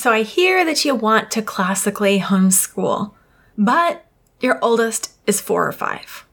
So I hear that you want to classically homeschool, but your oldest is four or five.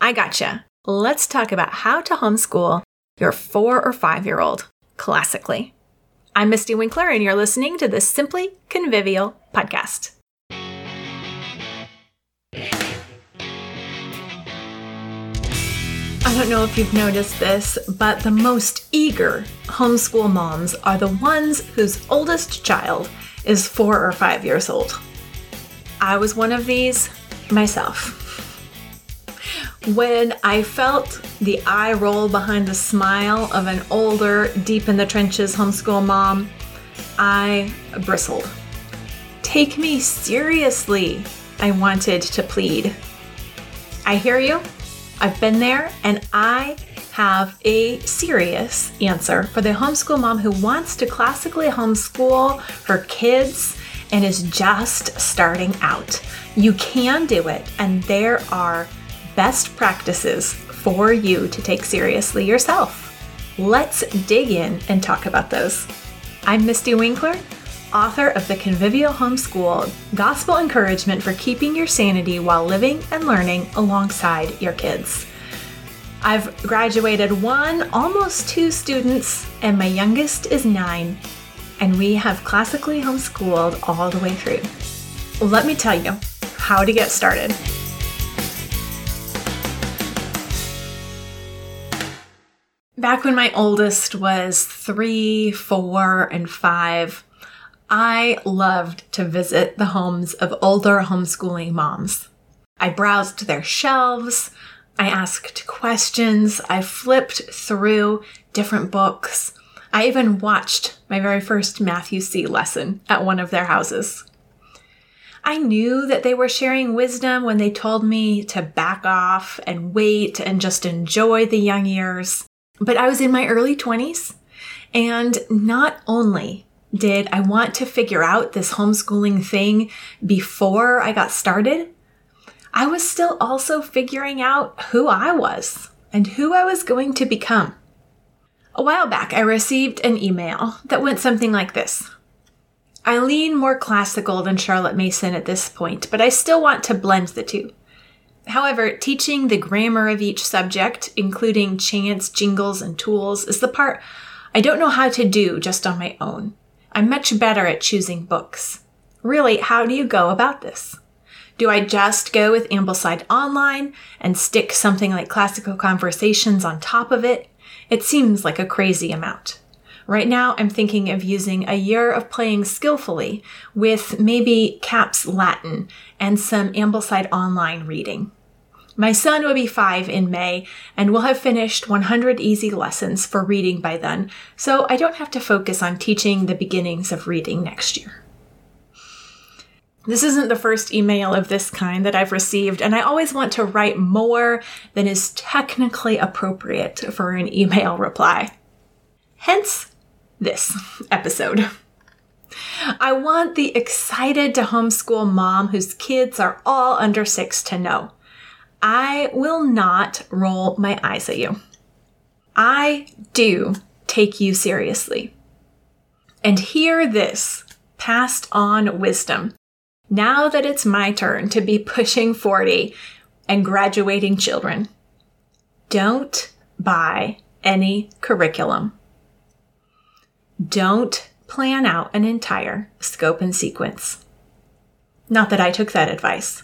I gotcha. Let's talk about how to homeschool your four or five year old classically. I'm Mystie Winckler, and you're listening to the Simply Convivial podcast. I don't know if you've noticed this, but the most eager homeschool moms are the ones whose oldest child is four or five years old. I was one of these myself. When I felt the eye roll behind the smile of an older, deep in the trenches homeschool mom, I bristled. Take me seriously, I wanted to plead. I hear you. I've been there and I have a serious answer for the homeschool mom who wants to classically homeschool her kids and is just starting out. You can do it, and there are best practices for you to take seriously yourself. Let's dig in and talk about those. I'm Mystie Winckler, author of The Convivial Homeschool Gospel Encouragement for Keeping Your Sanity While Living and Learning Alongside Your Kids. I've graduated one, almost two students, and my youngest is nine, and we have classically homeschooled all the way through. Let me tell you how to get started. Back when my oldest was three, four, and five, I loved to visit the homes of older homeschooling moms. I browsed their shelves, I asked questions, I flipped through different books. I even watched my very first Math-U-See lesson at one of their houses. I knew that they were sharing wisdom when they told me to back off and wait and just enjoy the young years. But I was in my early 20s, and not only did I want to figure out this homeschooling thing before I got started? I was still also figuring out who I was and who I was going to become. A while back, I received an email that went something like this I lean more classical than Charlotte Mason at this point, but I still want to blend the two. However, teaching the grammar of each subject, including chants, jingles, and tools, is the part I don't know how to do just on my own. I'm much better at choosing books. Really, how do you go about this? Do I just go with Ambleside Online and stick something like classical conversations on top of it? It seems like a crazy amount. Right now, I'm thinking of using a year of playing skillfully with maybe CAPS Latin and some Ambleside Online reading. My son will be five in May and will have finished 100 easy lessons for reading by then, so I don't have to focus on teaching the beginnings of reading next year. This isn't the first email of this kind that I've received, and I always want to write more than is technically appropriate for an email reply. Hence, this episode. I want the excited to homeschool mom whose kids are all under six to know I will not roll my eyes at you. I do take you seriously. And hear this passed on wisdom. Now that it's my turn to be pushing 40 and graduating children, don't buy any curriculum. Don't plan out an entire scope and sequence. Not that I took that advice.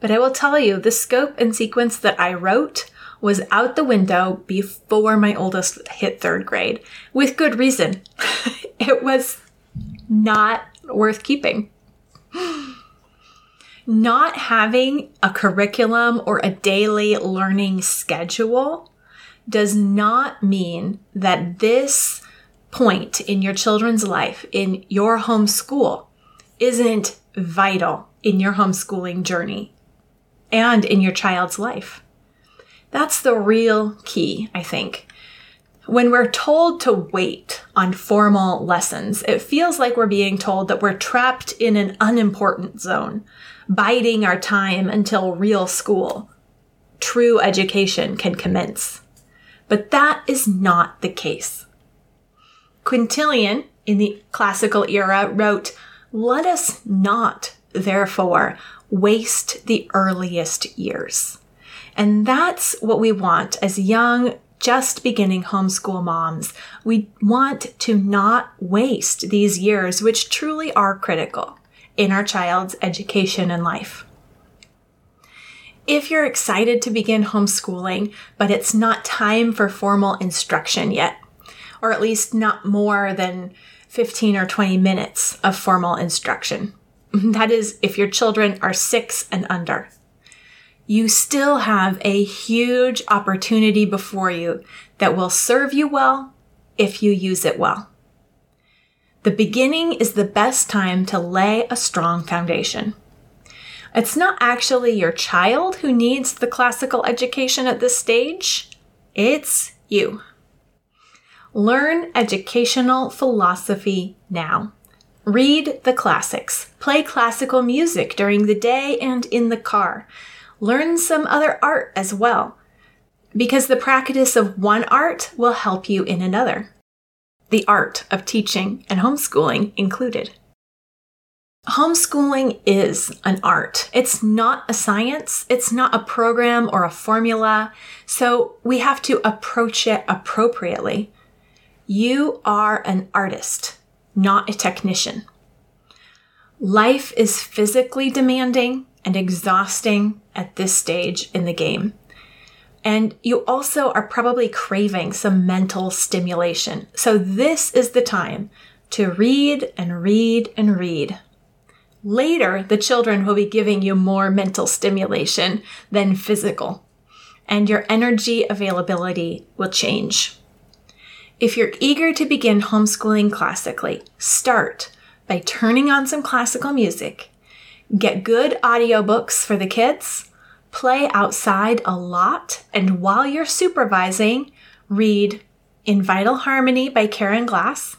But I will tell you, the scope and sequence that I wrote was out the window before my oldest hit third grade, with good reason. it was not worth keeping. Not having a curriculum or a daily learning schedule does not mean that this point in your children's life, in your homeschool, isn't vital in your homeschooling journey and in your child's life. That's the real key, I think. When we're told to wait on formal lessons, it feels like we're being told that we're trapped in an unimportant zone, biding our time until real school, true education can commence. But that is not the case. Quintilian in the classical era wrote, Let us not, therefore, waste the earliest years. And that's what we want as young, just beginning homeschool moms. We want to not waste these years, which truly are critical in our child's education and life. If you're excited to begin homeschooling, but it's not time for formal instruction yet, or at least not more than 15 or 20 minutes of formal instruction. That is, if your children are six and under. You still have a huge opportunity before you that will serve you well if you use it well. The beginning is the best time to lay a strong foundation. It's not actually your child who needs the classical education at this stage, it's you. Learn educational philosophy now. Read the classics. Play classical music during the day and in the car. Learn some other art as well, because the practice of one art will help you in another. The art of teaching and homeschooling included. Homeschooling is an art. It's not a science. It's not a program or a formula. So we have to approach it appropriately. You are an artist, not a technician. Life is physically demanding and exhausting at this stage in the game. And you also are probably craving some mental stimulation. So this is the time to read and read and read. Later, the children will be giving you more mental stimulation than physical, and your energy availability will change. If you're eager to begin homeschooling classically, start by turning on some classical music. Get good audiobooks for the kids, play outside a lot, and while you're supervising, read In Vital Harmony by Karen Glass,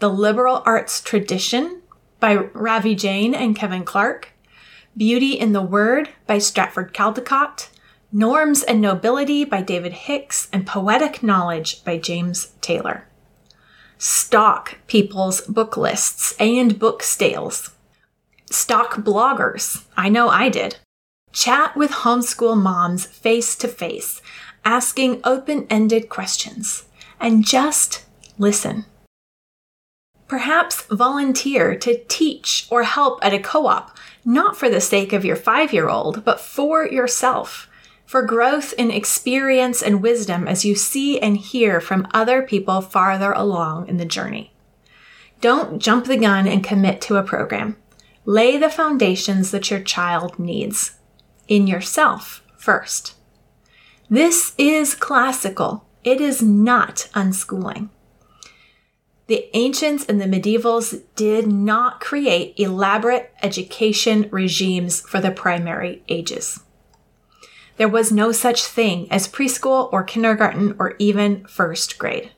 The Liberal Arts Tradition by Ravi Jain and Kevin Clark, Beauty in the Word by Stratford Caldecott, Norms and Nobility by David Hicks, and Poetic Knowledge by James Taylor. Stock people's book lists and book stales. Stock bloggers. I know I did. Chat with homeschool moms face to face, asking open ended questions, and just listen. Perhaps volunteer to teach or help at a co op, not for the sake of your five year old, but for yourself for growth in experience and wisdom as you see and hear from other people farther along in the journey. Don't jump the gun and commit to a program. Lay the foundations that your child needs in yourself first. This is classical. It is not unschooling. The ancients and the medievals did not create elaborate education regimes for the primary ages. There was no such thing as preschool or kindergarten or even first grade.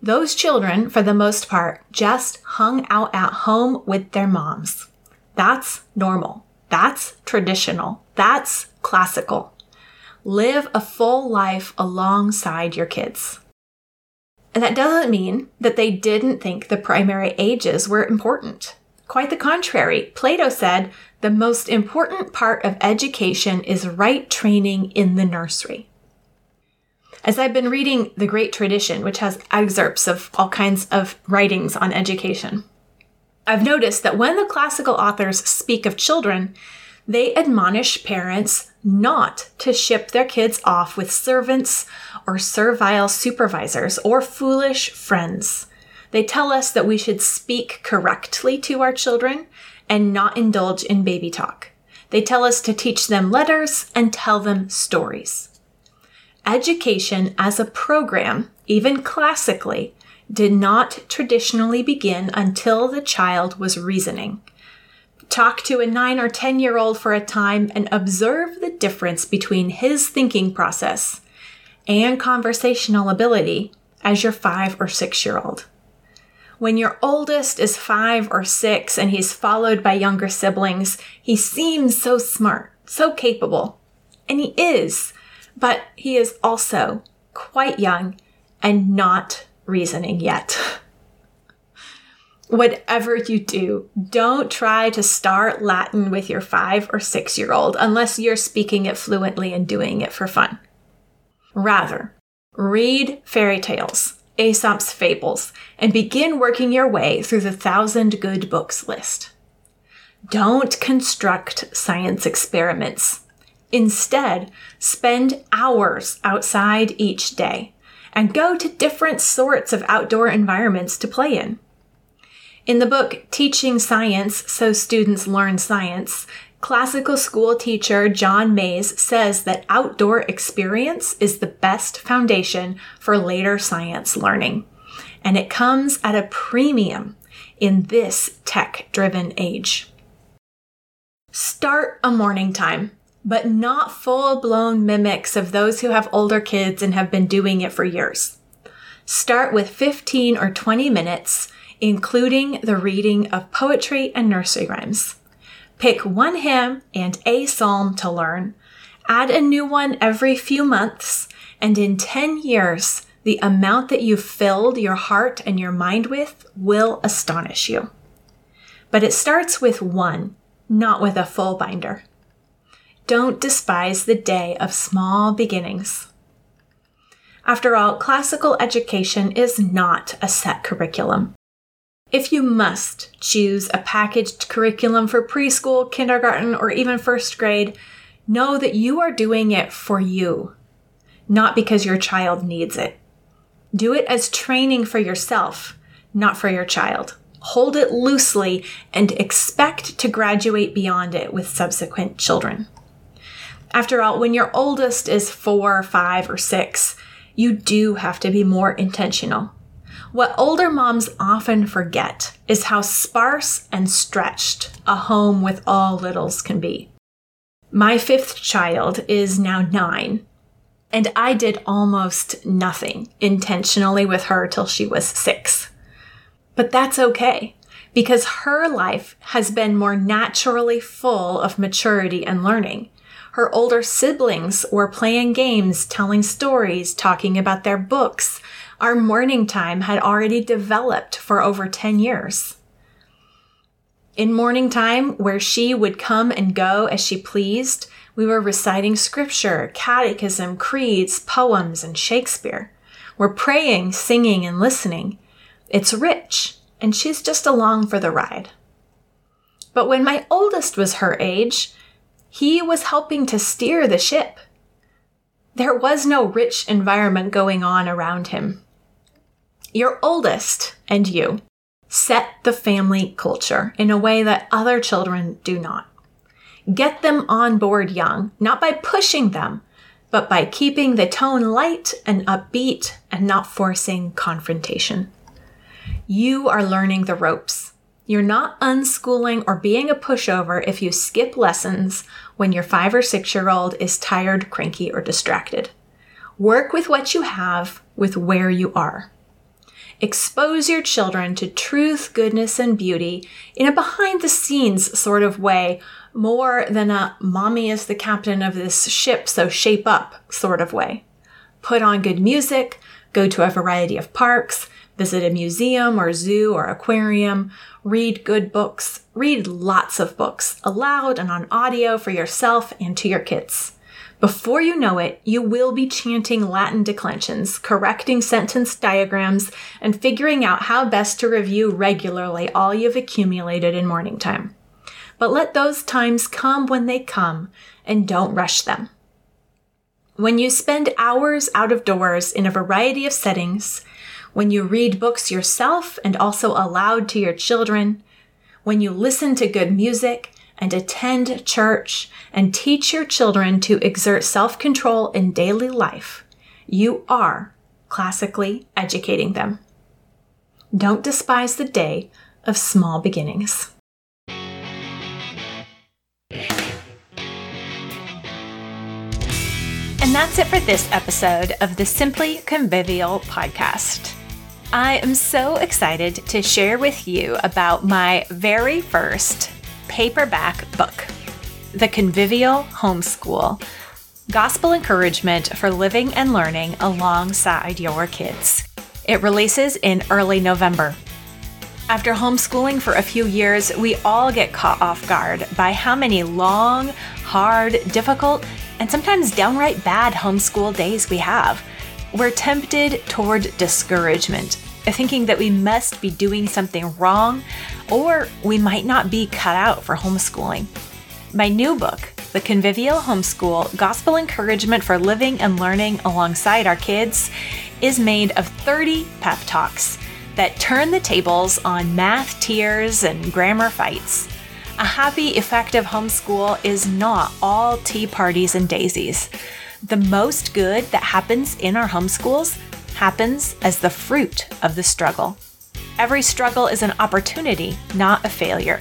Those children, for the most part, just hung out at home with their moms. That's normal. That's traditional. That's classical. Live a full life alongside your kids. And that doesn't mean that they didn't think the primary ages were important. Quite the contrary. Plato said the most important part of education is right training in the nursery. As I've been reading The Great Tradition, which has excerpts of all kinds of writings on education, I've noticed that when the classical authors speak of children, they admonish parents not to ship their kids off with servants or servile supervisors or foolish friends. They tell us that we should speak correctly to our children and not indulge in baby talk. They tell us to teach them letters and tell them stories. Education as a program, even classically, did not traditionally begin until the child was reasoning. Talk to a 9 or 10 year old for a time and observe the difference between his thinking process and conversational ability as your 5 or 6 year old. When your oldest is five or six and he's followed by younger siblings, he seems so smart, so capable. And he is, but he is also quite young and not reasoning yet. Whatever you do, don't try to start Latin with your five or six year old unless you're speaking it fluently and doing it for fun. Rather, read fairy tales, Aesop's fables, and begin working your way through the thousand good books list. Don't construct science experiments. Instead, spend hours outside each day and go to different sorts of outdoor environments to play in. In the book Teaching Science So Students Learn Science, classical school teacher John Mays says that outdoor experience is the best foundation for later science learning. And it comes at a premium in this tech driven age. Start a morning time, but not full blown mimics of those who have older kids and have been doing it for years. Start with 15 or 20 minutes including the reading of poetry and nursery rhymes. Pick one hymn and a psalm to learn. Add a new one every few months, and in 10 years, the amount that you've filled your heart and your mind with will astonish you. But it starts with one, not with a full binder. Don't despise the day of small beginnings. After all, classical education is not a set curriculum. If you must choose a packaged curriculum for preschool, kindergarten, or even first grade, know that you are doing it for you, not because your child needs it. Do it as training for yourself, not for your child. Hold it loosely and expect to graduate beyond it with subsequent children. After all, when your oldest is four, five, or six, you do have to be more intentional. What older moms often forget is how sparse and stretched a home with all littles can be. My fifth child is now nine, and I did almost nothing intentionally with her till she was six. But that's okay because her life has been more naturally full of maturity and learning. Her older siblings were playing games, telling stories, talking about their books, our morning time had already developed for over 10 years. In morning time, where she would come and go as she pleased, we were reciting scripture, catechism, creeds, poems, and Shakespeare. We're praying, singing, and listening. It's rich, and she's just along for the ride. But when my oldest was her age, he was helping to steer the ship. There was no rich environment going on around him. Your oldest and you set the family culture in a way that other children do not. Get them on board young, not by pushing them, but by keeping the tone light and upbeat and not forcing confrontation. You are learning the ropes. You're not unschooling or being a pushover if you skip lessons when your five or six year old is tired, cranky, or distracted. Work with what you have with where you are. Expose your children to truth, goodness, and beauty in a behind the scenes sort of way, more than a mommy is the captain of this ship, so shape up sort of way. Put on good music, go to a variety of parks, visit a museum or zoo or aquarium, read good books, read lots of books aloud and on audio for yourself and to your kids. Before you know it, you will be chanting Latin declensions, correcting sentence diagrams, and figuring out how best to review regularly all you've accumulated in morning time. But let those times come when they come, and don't rush them. When you spend hours out of doors in a variety of settings, when you read books yourself and also aloud to your children, when you listen to good music, and attend church and teach your children to exert self control in daily life, you are classically educating them. Don't despise the day of small beginnings. And that's it for this episode of the Simply Convivial podcast. I am so excited to share with you about my very first paperback book, The Convivial Homeschool Gospel Encouragement for Living and Learning Alongside Your Kids. It releases in early November. After homeschooling for a few years, we all get caught off guard by how many long, hard, difficult, and sometimes downright bad homeschool days we have. We're tempted toward discouragement, thinking that we must be doing something wrong or we might not be cut out for homeschooling. My new book, The Convivial Homeschool Gospel Encouragement for Living and Learning Alongside Our Kids, is made of 30 pep talks that turn the tables on math tears and grammar fights. A happy, effective homeschool is not all tea parties and daisies. The most good that happens in our homeschools happens as the fruit of the struggle. Every struggle is an opportunity, not a failure.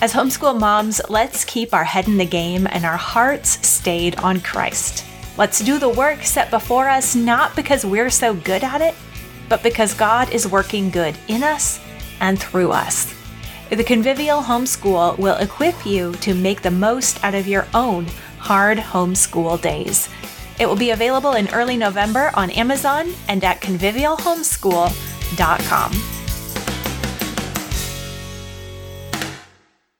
As homeschool moms, let's keep our head in the game and our hearts stayed on Christ. Let's do the work set before us not because we're so good at it, but because God is working good in us and through us. The Convivial Homeschool will equip you to make the most out of your own hard homeschool days. It will be available in early November on Amazon and at convivialhomeschool.com.